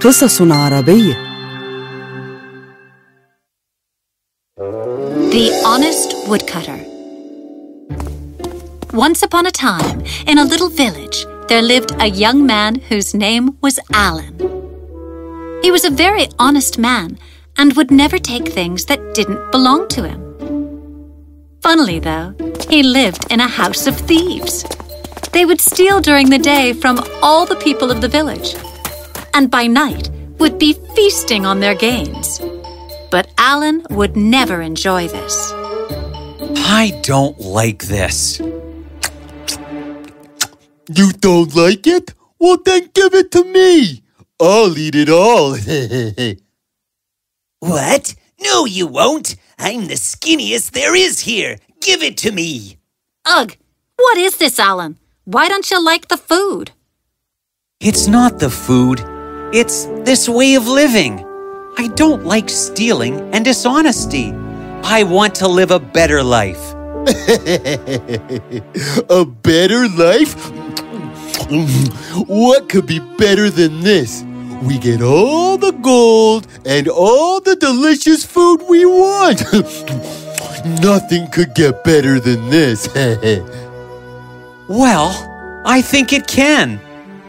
قصص عربية The Honest Woodcutter. Once upon a time, in a little village, there lived a young man whose name was Alan. He was a very honest man and would never take things that didn't belong to him. Funnily, though, he lived in a house of thieves. They would steal during the day from all the people of the village, and by night would be feasting on their gains. But Alan would never enjoy this. I don't like this. You don't like it? Well, then give it to me. I'll eat it all. What? No, you won't. I'm the skinniest there is here. Give it to me. Ugh! What is this, Alan? Why don't you like the food? It's not the food, it's this way of living. I don't like stealing and dishonesty. I want to live a better life. a better life? what could be better than this? We get all the gold and all the delicious food we want. Nothing could get better than this. Well, I think it can.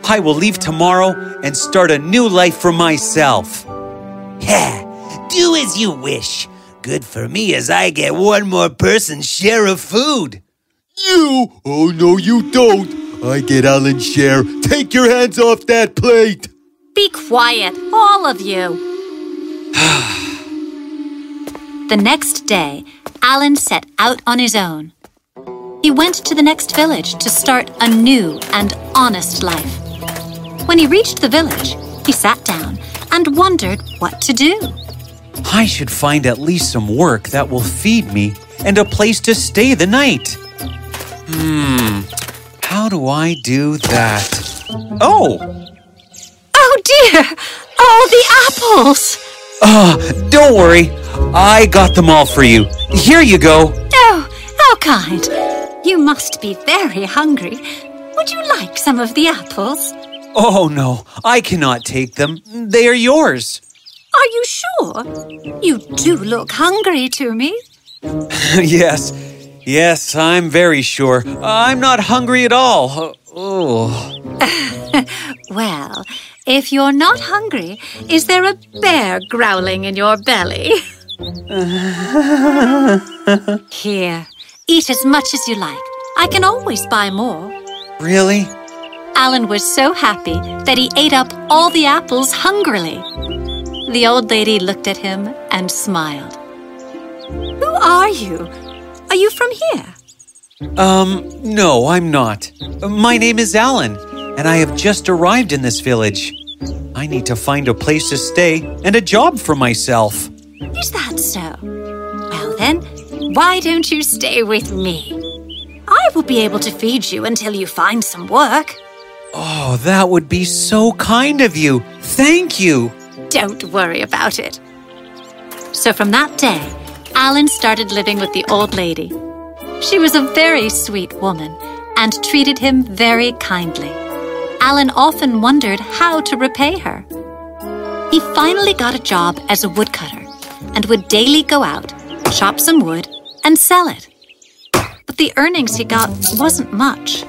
I will leave tomorrow and start a new life for myself. Ha! Do as you wish. Good for me as I get one more person's share of food. you? Oh, no, you don't. I get Alan's share. Take your hands off that plate. Be quiet, all of you. the next day, Alan set out on his own. He went to the next village to start a new and honest life. When he reached the village, he sat down and wondered what to do. I should find at least some work that will feed me and a place to stay the night. Hmm, how do I do that? Oh, Oh dear! Oh, the apples! ah, don't worry. I got them all for you. Here you go. Oh, how kind! You must be very hungry. Would you like some of the apples? Oh no, I cannot take them. They are yours. Are you sure? You do look hungry to me. yes, yes, I'm very sure. I'm not hungry at all. Oh. Well, if you're not hungry, is there a bear growling in your belly? Here, eat as much as you like. I can always buy more. Really? Alan was so happy that he ate up all the apples hungrily. The old lady looked at him and smiled. Who are you? Are you from here? Um, no, I'm not. My name is Alan, and I have just arrived in this village. I need to find a place to stay and a job for myself. Is that so? Well, then, why don't you stay with me? I will be able to feed you until you find some work. Oh, that would be so kind of you. Thank you. Don't worry about it. So from that day, Alan started living with the old lady. She was a very sweet woman and treated him very kindly. Alan often wondered how to repay her. He finally got a job as a woodcutter and would daily go out, chop some wood, and sell it. But the earnings he got wasn't much.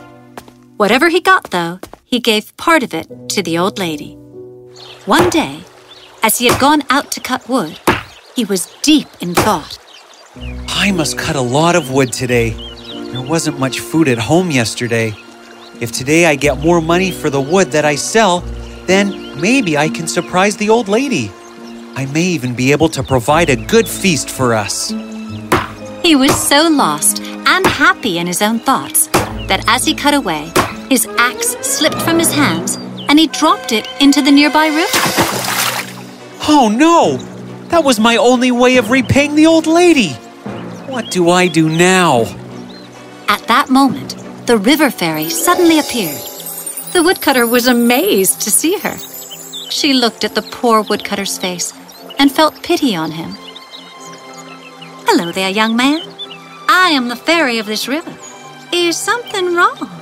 Whatever he got, though, he gave part of it to the old lady. One day, as he had gone out to cut wood, he was deep in thought. I must cut a lot of wood today. There wasn't much food at home yesterday. If today I get more money for the wood that I sell, then maybe I can surprise the old lady. I may even be able to provide a good feast for us. He was so lost and happy in his own thoughts that as he cut away, his axe slipped from his hands and he dropped it into the nearby river. Oh no! That was my only way of repaying the old lady. What do I do now? At that moment, the river fairy suddenly appeared. The woodcutter was amazed to see her. She looked at the poor woodcutter's face and felt pity on him. Hello there, young man. I am the fairy of this river. Is something wrong?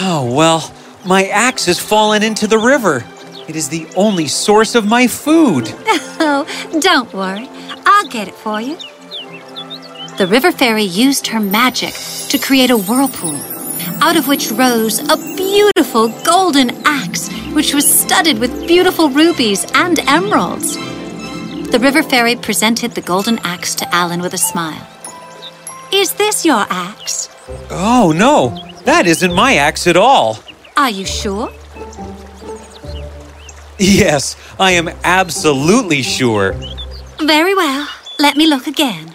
Oh, well, my axe has fallen into the river. It is the only source of my food. Oh, don't worry. I'll get it for you. The river fairy used her magic to create a whirlpool, out of which rose a beautiful golden axe, which was studded with beautiful rubies and emeralds. The river fairy presented the golden axe to Alan with a smile. Is this your axe? Oh, no, that isn't my axe at all. Are you sure? Yes, I am absolutely sure. Very well. Let me look again.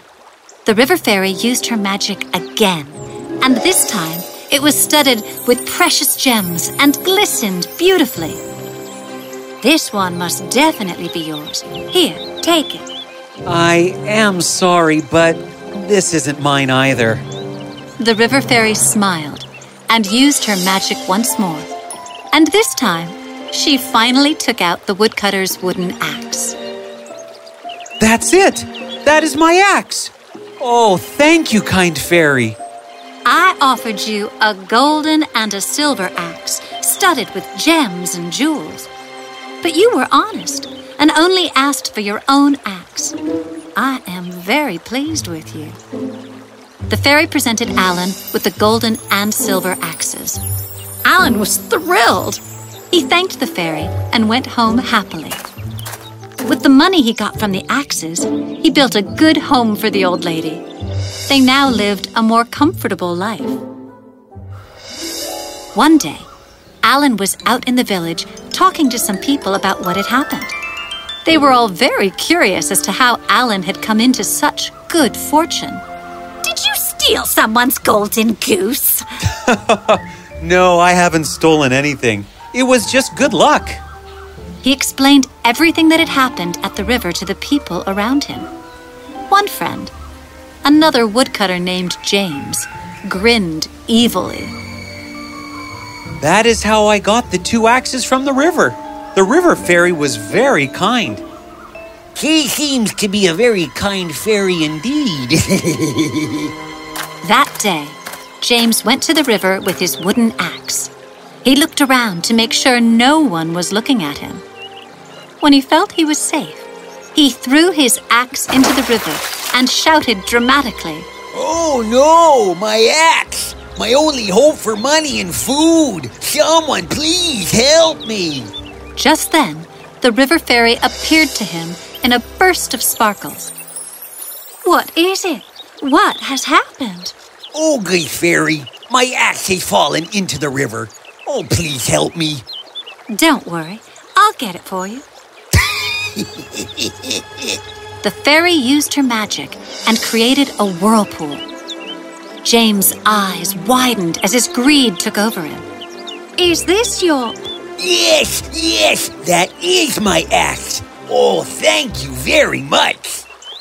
The river fairy used her magic again, and this time it was studded with precious gems and glistened beautifully. This one must definitely be yours. Here, take it. I am sorry, but this isn't mine either. The river fairy smiled and used her magic once more. And this time, she finally took out the woodcutter's wooden axe. That's it. That is my axe. Oh, thank you, kind fairy. I offered you a golden and a silver axe studded with gems and jewels. But you were honest and only asked for your own axe. I am very pleased with you. The fairy presented Alan with the golden and silver axes. Alan was thrilled. He thanked the fairy and went home happily. With the money he got from the axes, he built a good home for the old lady. They now lived a more comfortable life. One day, Alan was out in the village talking to some people about what had happened. They were all very curious as to how Alan had come into such good fortune. Did you steal someone's golden goose? No, I haven't stolen anything. It was just good luck. He explained everything that had happened at the river to the people around him. One friend, another woodcutter named James, grinned evilly. That is how I got the two axes from the river. The river fairy was very kind. He seems to be a very kind fairy indeed. That day, James went to the river with his wooden axe. He looked around to make sure no one was looking at him. When he felt he was safe, he threw his axe into the river and shouted dramatically. oh no, my axe! My only hope for money and food! Someone please help me! Just then, the river fairy appeared to him in a burst of sparkles. What is it? What has happened? Oh, good fairy, my axe has fallen into the river. Oh, please help me. Don't worry, I'll get it for you. the fairy used her magic and created a whirlpool. James' eyes widened as his greed took over him. Is this your. Yes, yes, that is my axe. Oh, thank you very much.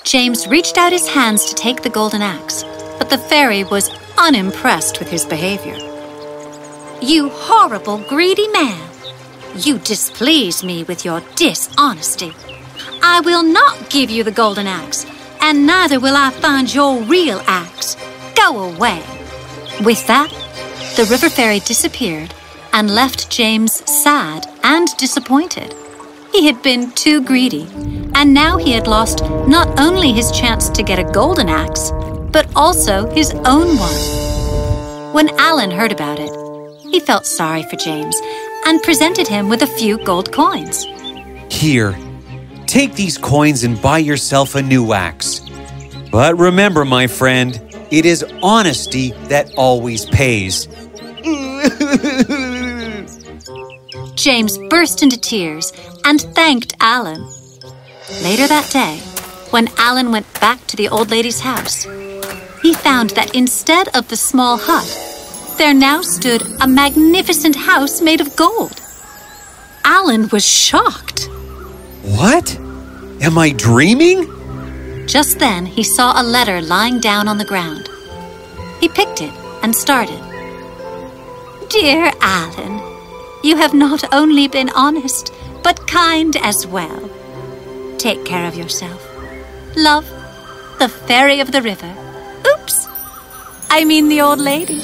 James reached out his hands to take the golden axe, but the fairy was unimpressed with his behavior. You horrible, greedy man! You displease me with your dishonesty. I will not give you the golden axe, and neither will I find your real axe. Go away. With that, the river fairy disappeared and left James sad and disappointed. He had been too greedy, and now he had lost not only his chance to get a golden axe, but also his own one. When Alan heard about it, he felt sorry for James and presented him with a few gold coins. Here, take these coins and buy yourself a new axe. But remember, my friend, it is honesty that always pays. James burst into tears and thanked Alan. Later that day, when Alan went back to the old lady's house, he found that instead of the small hut, there now stood a magnificent house made of gold. Alan was shocked. What? Am I dreaming? Just then, he saw a letter lying down on the ground. He picked it and started. Dear Alan, you have not only been honest, but kind as well. Take care of yourself. Love, the fairy of the river. Oops! I mean the old lady.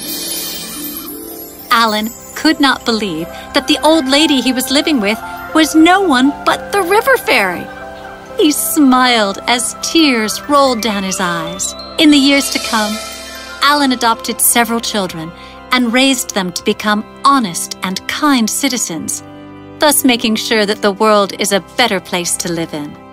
Alan could not believe that the old lady he was living with was no one but the river fairy. He smiled as tears rolled down his eyes. In the years to come, Alan adopted several children and raised them to become honest and kind citizens, thus making sure that the world is a better place to live in.